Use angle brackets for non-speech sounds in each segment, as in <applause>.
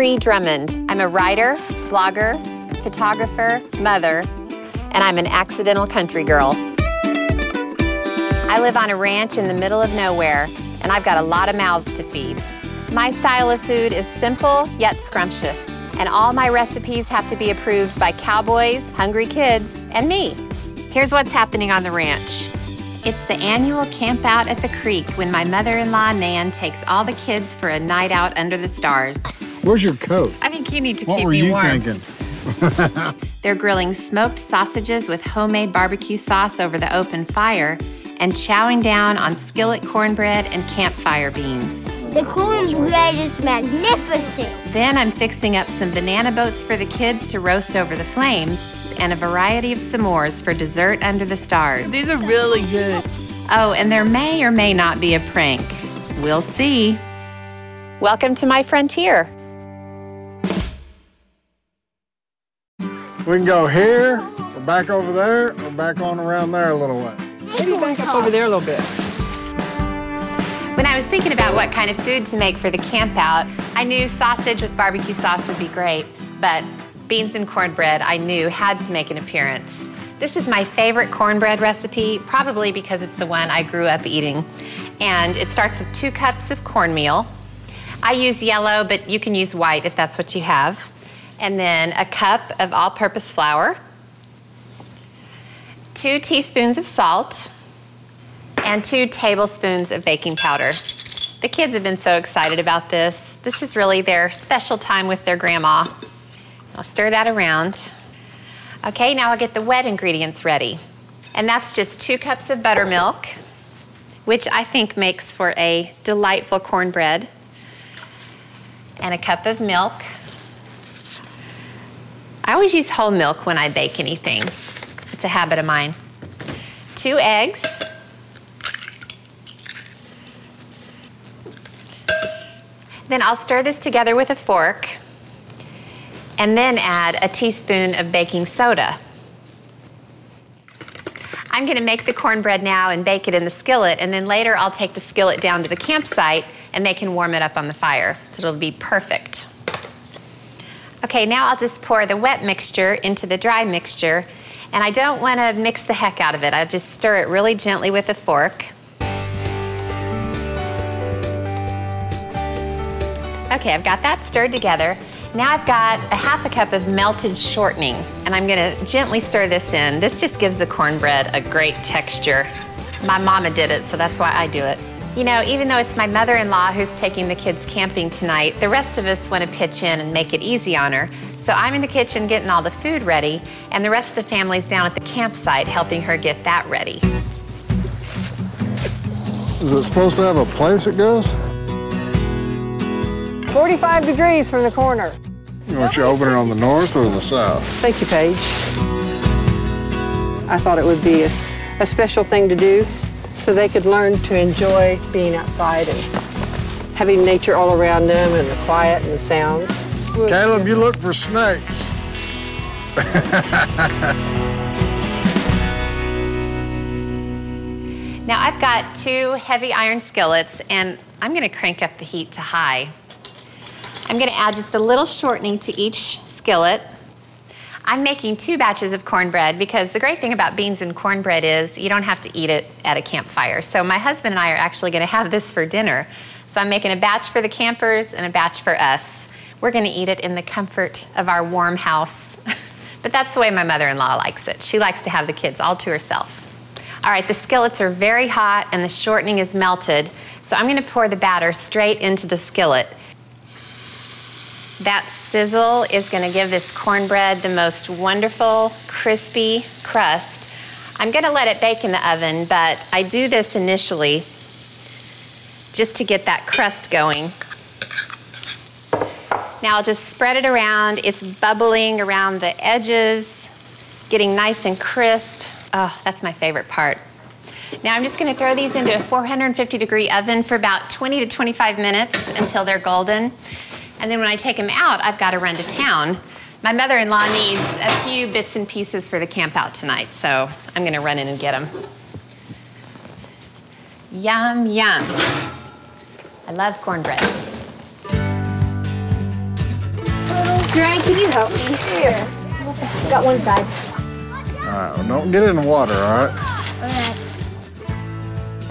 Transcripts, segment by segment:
I'm Ree Drummond. I'm a writer, blogger, photographer, mother, and I'm an accidental country girl. I live on a ranch in the middle of nowhere, and I've got a lot of mouths to feed. My style of food is simple yet scrumptious, and all my recipes have to be approved by cowboys, hungry kids, and me. Here's what's happening on the ranch. It's the annual camp out at the creek when my mother in law, Nan, takes all the kids for a night out under the stars. Where's your coat? I think you need to keep going. What keep were you thinking? <laughs> They're grilling smoked sausages with homemade barbecue sauce over the open fire and chowing down on skillet cornbread and campfire beans. The cornbread is magnificent. Then I'm fixing up some banana boats for the kids to roast over the flames and a variety of s'mores for dessert under the stars. These are really good. Oh, and there may or may not be a prank. We'll see. Welcome to my frontier. We can go here, or back over there, or back on around there a little way. Maybe back up over there a little bit. When I was thinking about what kind of food to make for the camp out, I knew sausage with barbecue sauce would be great, but beans and cornbread I knew had to make an appearance. This is my favorite cornbread recipe, probably because it's the one I grew up eating. And it starts with two cups of cornmeal. I use yellow, but you can use white if that's what you have. And then a cup of all purpose flour, two teaspoons of salt, and two tablespoons of baking powder. The kids have been so excited about this. This is really their special time with their grandma. I'll stir that around. Okay, now I'll get the wet ingredients ready. And that's just two cups of buttermilk, which I think makes for a delightful cornbread, and a cup of milk. I always use whole milk when I bake anything, it's a habit of mine. Two eggs. Then I'll stir this together with a fork and then add a teaspoon of baking soda. I'm gonna make the cornbread now and bake it in the skillet, and then later I'll take the skillet down to the campsite and they can warm it up on the fire. So it'll be perfect. Okay, now I'll just pour the wet mixture into the dry mixture, and I don't wanna mix the heck out of it. I just stir it really gently with a fork. Okay, I've got that stirred together. Now I've got a half a cup of melted shortening, and I'm gonna gently stir this in. This just gives the cornbread a great texture. My mama did it, so that's why I do it. You know, even though it's my mother in law who's taking the kids camping tonight, the rest of us want to pitch in and make it easy on her. So I'm in the kitchen getting all the food ready, and the rest of the family's down at the campsite helping her get that ready. Is it supposed to have a place it goes? 45 degrees from the corner. You want you to open it on the north or the south? Thank you, Paige. I thought it would be a, a special thing to do so they could learn to enjoy being outside and having nature all around them and the quiet and the sounds. Caleb, you look for snakes. Now I've got two heavy iron skillets and I'm gonna crank up the heat to high. I'm gonna add just a little shortening to each skillet. I'm making two batches of cornbread because the great thing about beans and cornbread is you don't have to eat it at a campfire. So my husband and I are actually gonna have this for dinner. So I'm making a batch for the campers and a batch for us. We're gonna eat it in the comfort of our warm house. <laughs> but that's the way my mother-in-law likes it. She likes to have the kids all to herself. All right, the skillets are very hot and the shortening is melted. So I'm gonna pour the batter straight into the skillet. That sizzle is gonna give this cornbread the most wonderful, crispy crust. I'm gonna let it bake in the oven, but I do this initially just to get that crust going. Now I'll just spread it around. It's bubbling around the edges, getting nice and crisp. Oh, that's my favorite part. Now I'm just gonna throw these into a 450 degree oven for about 20 to 25 minutes until they're golden. And then when I take them out, I've gotta run to town. My mother-in-law needs a few bits and pieces for the camp out tonight, so I'm gonna run in and get them. Yum, yum. I love cornbread. Granny, can you help me? Yes. Got one side. All right, well, don't get in the water, all right?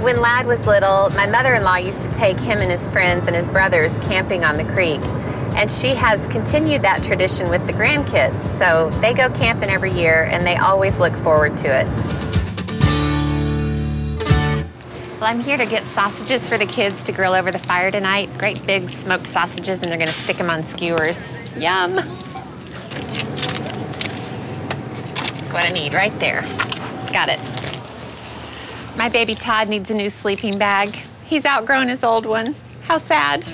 When Ladd was little, my mother in law used to take him and his friends and his brothers camping on the creek. And she has continued that tradition with the grandkids. So they go camping every year and they always look forward to it. Well, I'm here to get sausages for the kids to grill over the fire tonight. Great big smoked sausages, and they're gonna stick them on skewers. Yum! That's what I need right there. Got it. My baby Todd needs a new sleeping bag. He's outgrown his old one. How sad.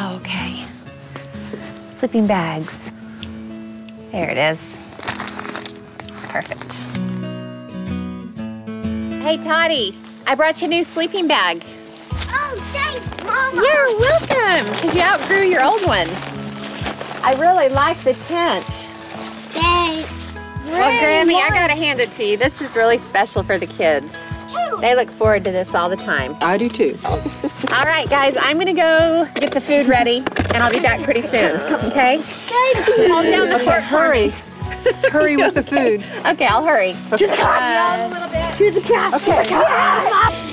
Okay. Sleeping bags. There it is. Perfect. Hey, Toddy, I brought you a new sleeping bag. Oh, thanks, Mama. You're welcome, because you outgrew your old one. I really like the tent. Thanks. Well, Grammy, I gotta hand it to you. This is really special for the kids. They look forward to this all the time. I do too. <laughs> All right, guys, I'm gonna go get the food ready, and I'll be back pretty soon. Okay? Hold down the fort. Hurry. Hurry with the <laughs> food. Okay, I'll hurry. To the cat. To the cat. Okay.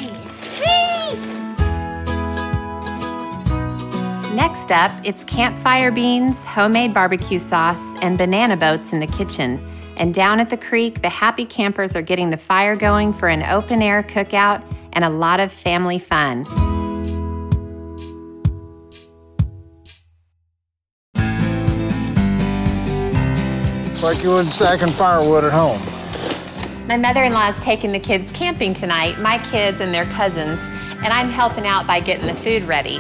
Next up, it's campfire beans, homemade barbecue sauce, and banana boats in the kitchen. And down at the creek, the happy campers are getting the fire going for an open air cookout and a lot of family fun. It's like you wouldn't stacking firewood at home. My mother in law is taking the kids camping tonight, my kids and their cousins, and I'm helping out by getting the food ready.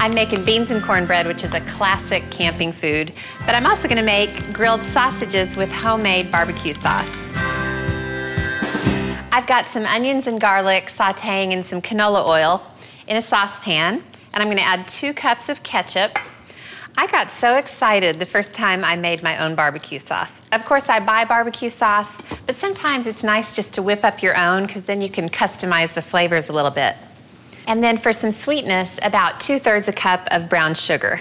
I'm making beans and cornbread, which is a classic camping food, but I'm also gonna make grilled sausages with homemade barbecue sauce. I've got some onions and garlic sauteing in some canola oil in a saucepan, and I'm gonna add two cups of ketchup. I got so excited the first time I made my own barbecue sauce. Of course, I buy barbecue sauce, but sometimes it's nice just to whip up your own because then you can customize the flavors a little bit. And then for some sweetness, about two thirds a cup of brown sugar.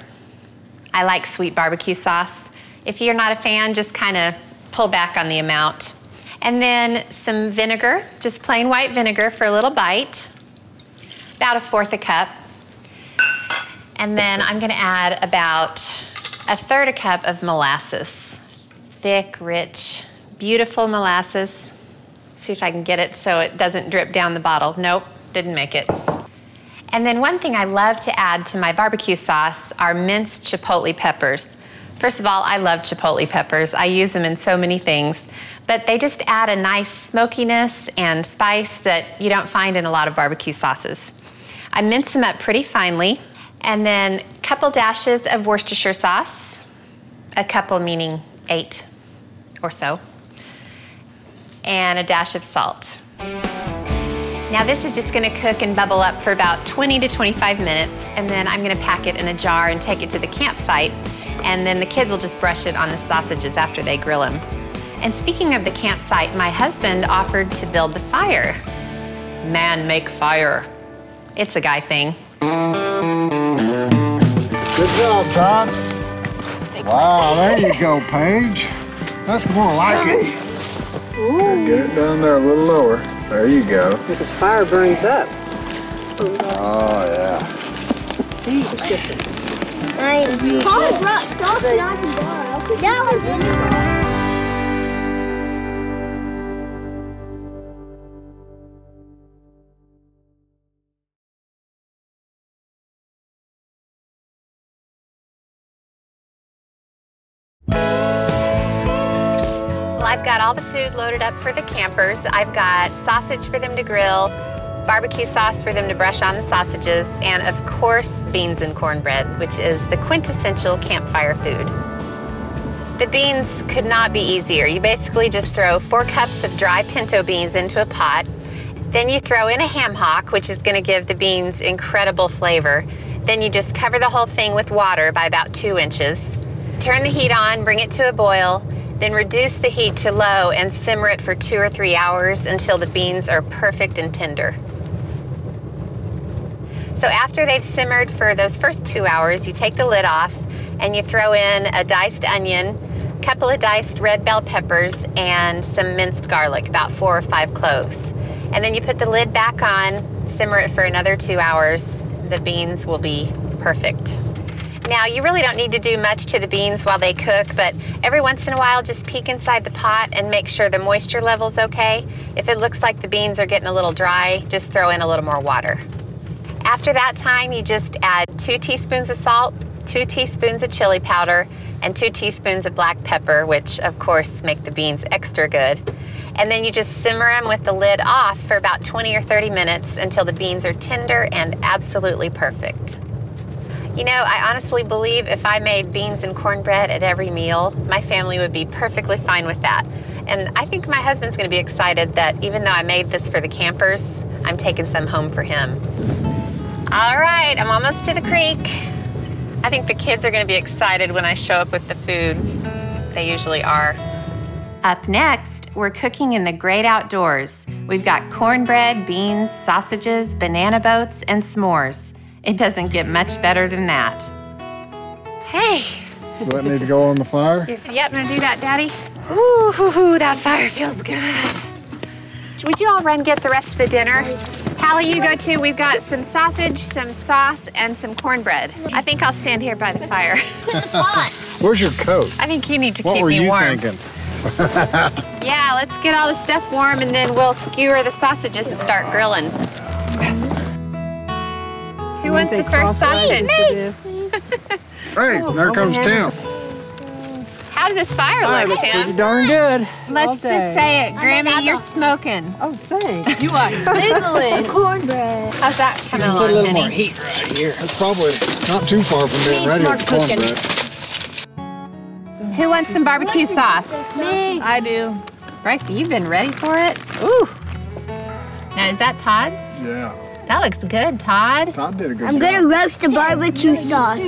I like sweet barbecue sauce. If you're not a fan, just kind of pull back on the amount. And then some vinegar, just plain white vinegar for a little bite, about a fourth a cup. And then I'm gonna add about a third a cup of molasses. Thick, rich, beautiful molasses. See if I can get it so it doesn't drip down the bottle. Nope, didn't make it. And then one thing I love to add to my barbecue sauce are minced chipotle peppers. First of all, I love chipotle peppers. I use them in so many things, but they just add a nice smokiness and spice that you don't find in a lot of barbecue sauces. I mince them up pretty finely, and then a couple dashes of Worcestershire sauce, a couple meaning eight or so, and a dash of salt. Now this is just gonna cook and bubble up for about 20 to 25 minutes, and then I'm gonna pack it in a jar and take it to the campsite, and then the kids will just brush it on the sausages after they grill them. And speaking of the campsite, my husband offered to build the fire. Man make fire. It's a guy thing. Good job, Todd. Wow, there you go, Paige. That's more like it. Get it down there a little lower. There you go. Because fire burns up. Oh, yeah. Paul brought salt and I can borrow. That all the food loaded up for the campers. I've got sausage for them to grill, barbecue sauce for them to brush on the sausages, and of course, beans and cornbread, which is the quintessential campfire food. The beans could not be easier. You basically just throw four cups of dry pinto beans into a pot. Then you throw in a ham hock, which is going to give the beans incredible flavor. Then you just cover the whole thing with water by about two inches. Turn the heat on, bring it to a boil, then reduce the heat to low and simmer it for two or three hours until the beans are perfect and tender. So after they've simmered for those first two hours, you take the lid off and you throw in a diced onion, a couple of diced red bell peppers, and some minced garlic, about four or five cloves. And then you put the lid back on, simmer it for another two hours. The beans will be perfect. Now, you really don't need to do much to the beans while they cook, but every once in a while, just peek inside the pot and make sure the moisture level's okay. If it looks like the beans are getting a little dry, just throw in a little more water. After that time, you just add two teaspoons of salt, two teaspoons of chili powder, and two teaspoons of black pepper, which of course make the beans extra good. And then you just simmer them with the lid off for about 20 or 30 minutes until the beans are tender and absolutely perfect. You know, I honestly believe if I made beans and cornbread at every meal, my family would be perfectly fine with that. And I think my husband's going to be excited that even though I made this for the campers, I'm taking some home for him. All right, I'm almost to the creek. I think the kids are going to be excited when I show up with the food. They usually are. Up next, we're cooking in the great outdoors. We've got cornbread, beans, sausages, banana boats, and s'mores. It doesn't get much better than that. Hey, So that need to go on the fire? yep, gonna do that, Daddy. Ooh, that fire feels good. Would you all run get the rest of the dinner? Hallie, you go too. We've got some sausage, some sauce, and some cornbread. I think I'll stand here by the fire. <laughs> <laughs> Where's your coat? I think you need to What keep were you thinking? <laughs> Yeah, let's get all the stuff warm and then we'll skewer the sausages and start grilling. Who wants the first sausage? Hey, oh, there comes Tim. How does this fire look, Tim? Pretty darn good. Let's all just day. say it, Grammy, you're smoking. Oh, thanks. You are <laughs> sizzling. Cornbread. How's that coming Put a little honey? more heat right here. That's probably not too far from being ready more with cooking. cornbread. Who wants some barbecue sauce? Me. I do. Bryce, you've been ready for it? Ooh. Now, is that Todd's? Yeah, That looks good, Todd. Todd did a good job. I'm job. gonna roast the barbecue sauce.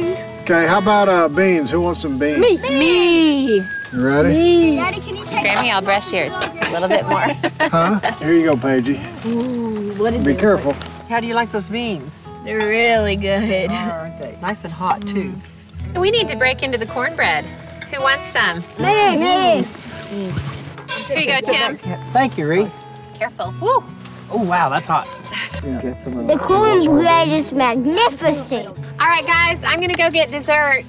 Okay, how about uh, beans? Who wants some beans? Me. You ready? Daddy, can you take Grammy, I'll brush yours just a little bit more. <laughs> Huh? Here you go, Paigey. Ooh, what is Be careful. How do you like those beans? They're really good. Aren't they? Nice and hot, too. we need to break into the cornbread. Who wants some? Me. Me. Here you go, Tim. Thank you, Reese. Careful. Woo. Oh, wow, that's hot. Get some of The that. cornbread is magnificent. All right, guys, I'm gonna go get dessert.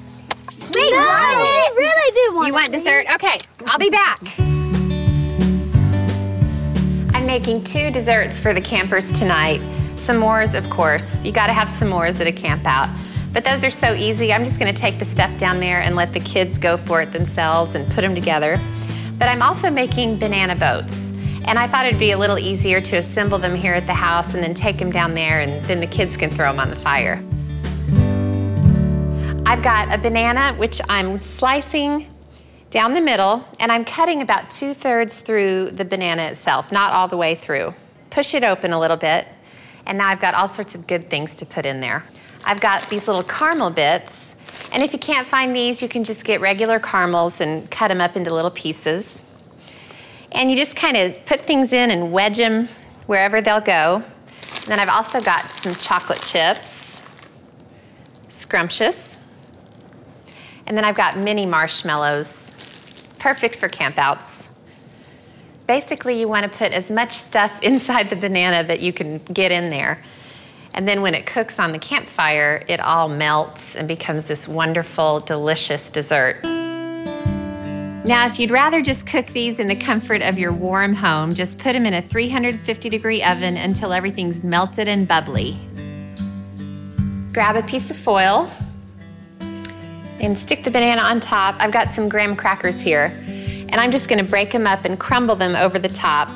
We want it. really do want You want dessert? Okay, I'll be back. I'm making two desserts for the campers tonight. S'mores, of course. You gotta have s'mores at a camp out. But those are so easy. I'm just gonna take the stuff down there and let the kids go for it themselves and put them together. But I'm also making banana boats. And I thought it'd be a little easier to assemble them here at the house and then take them down there and then the kids can throw them on the fire. I've got a banana, which I'm slicing down the middle, and I'm cutting about two thirds through the banana itself, not all the way through. Push it open a little bit, and now I've got all sorts of good things to put in there. I've got these little caramel bits, and if you can't find these, you can just get regular caramels and cut them up into little pieces. And you just kind of put things in and wedge them wherever they'll go. And then I've also got some chocolate chips, scrumptious. And then I've got mini marshmallows, perfect for campouts. Basically, you want to put as much stuff <laughs> inside the banana that you can get in there. And then when it cooks on the campfire, it all melts and becomes this wonderful, delicious dessert. Now, if you'd rather just cook these in the comfort of your warm home, just put them in a 350 degree oven until everything's melted and bubbly. Grab a piece of foil and stick the banana on top. I've got some graham crackers here, and I'm just gonna break them up and crumble them over the top.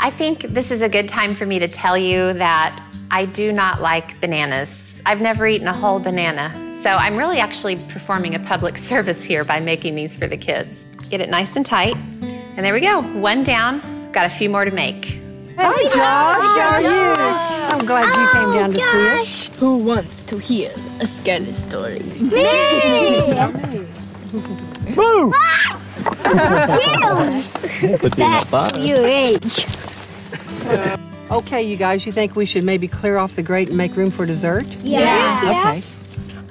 I think this is a good time for me to tell you that I do not like bananas. I've never eaten a whole banana, so I'm really actually performing a public <laughs> service here by making these for the kids. Get it nice and tight, and there we go. One down, got a few more to make. Hi, Josh. How are you? I'm glad you came down to see us. Who wants to hear a scary story? Me! <laughs> Boo! Ah! Your age. Okay, you guys, you think we should maybe clear off the grate and make room for dessert? Yeah. Okay.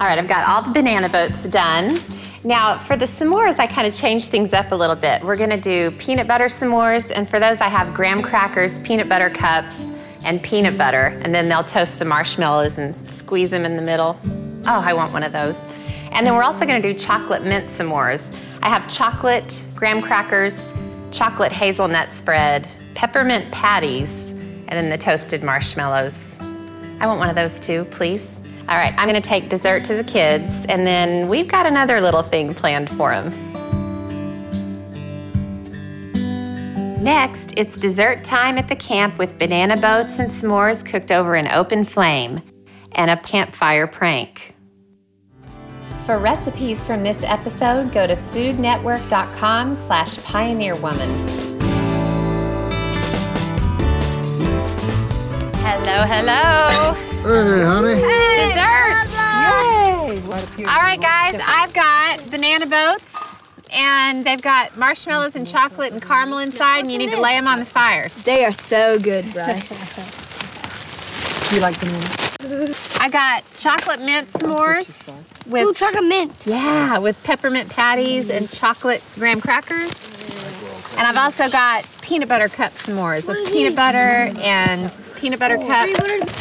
All right, I've got all the banana boats done. Now, for the s'mores, I kind of changed things up a little bit. We're gonna do peanut butter s'mores, and for those, I have graham crackers, peanut butter cups, and peanut butter, and then they'll toast the marshmallows and squeeze them in the middle. Oh, I want one of those. And then we're also gonna do chocolate mint s'mores. I have chocolate, graham crackers, chocolate hazelnut spread, peppermint patties, and then the toasted marshmallows. I want one of those too, please. All right, I'm gonna take dessert to the kids, and then we've got another little thing planned for them. Next, it's dessert time at the camp with banana boats and s'mores cooked over an open flame and a campfire prank. For recipes from this episode, go to foodnetwork.com slash pioneerwoman. Hello, hello. Hey, honey. Dessert! Yay! All right, guys, I've got banana boats, and they've got marshmallows and chocolate and caramel inside, and you need to lay them on the fire. They are so good, Bryce. <laughs> You like banana? I got chocolate mint s'mores with Ooh, chocolate mint. yeah, with peppermint patties and chocolate graham crackers. And I've also got peanut butter cup s'mores with peanut butter and peanut butter cup.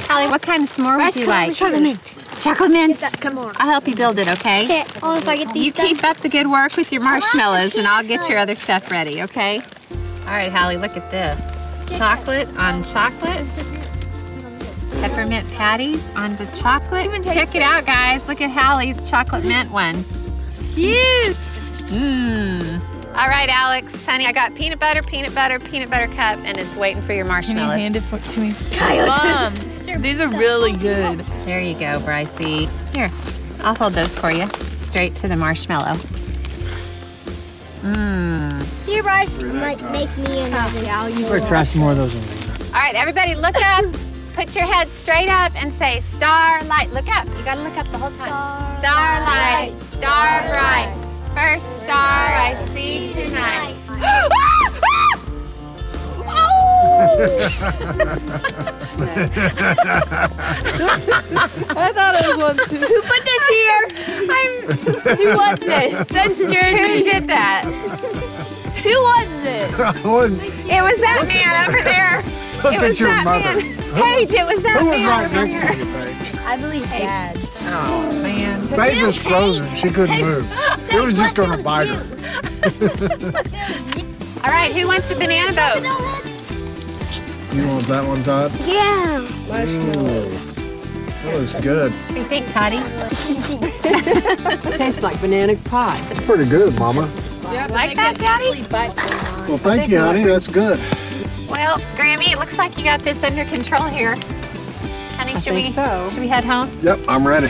Hallie, what kind of s'more would you like? Chocolate mint. Chocolate mint. Come on. I'll help you build it, okay? Okay. Oh, if I get these You keep up the good work with your marshmallows, and I'll get your other stuff ready, okay? All right, Hallie, look at this. Chocolate on chocolate. Peppermint patties onto chocolate. Check it out, guys. Look at Hallie's chocolate mint one. Huge. Mmm. All right, Alex, honey, I got peanut butter, peanut butter, peanut butter cup, and it's waiting for your marshmallows. Can you hand it for, to me? Mom, these are really good. There you go, Brycey. Here, I'll hold those for you. Straight to the marshmallow. Mmm. Here, Bryce. Might make me another. Oh, yeah, you We're try some more of those ones. All right, everybody, look up. <laughs> Put your head straight up and say starlight. Look up. You gotta look up the whole time. Starlight, star bright. First star I see tonight. <laughs> I thought it was one too. Who put this here? I'm, Who was this? That scared Who me. did that? Who was this? <laughs> I wouldn't It was that man over there. look It at was your that mother. man. Paige, it was that Who was man right over next here. to you, Paige? I believe Dad. Oh man. Paige was frozen. She couldn't move. It was just going to bite her. <laughs> All right, who wants a banana boat? You want that one, Todd? Yeah. Ooh, that looks good. What do you think, Toddy? <laughs> It tastes like banana pie. It's pretty good, Mama. Like that, Daddy? Well, thank you, honey. That's good. Well, Grammy, it looks like you got this under control here. Honey, should we so. should we head home? Yep, I'm ready.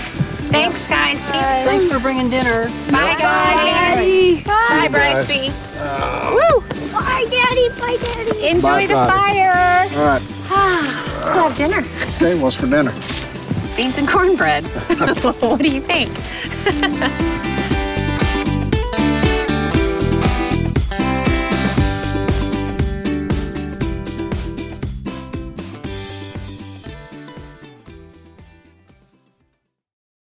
Thanks, guys. See you. Thanks for bringing dinner. Bye, guys. Bye, guys. Brycey. Uh, Bye, Daddy. Bye, Daddy. Enjoy Bye, the Toddy. fire. All right. <sighs> Let's have dinner. Okay, what's for dinner? Beans and cornbread. <laughs> what do you think? <laughs>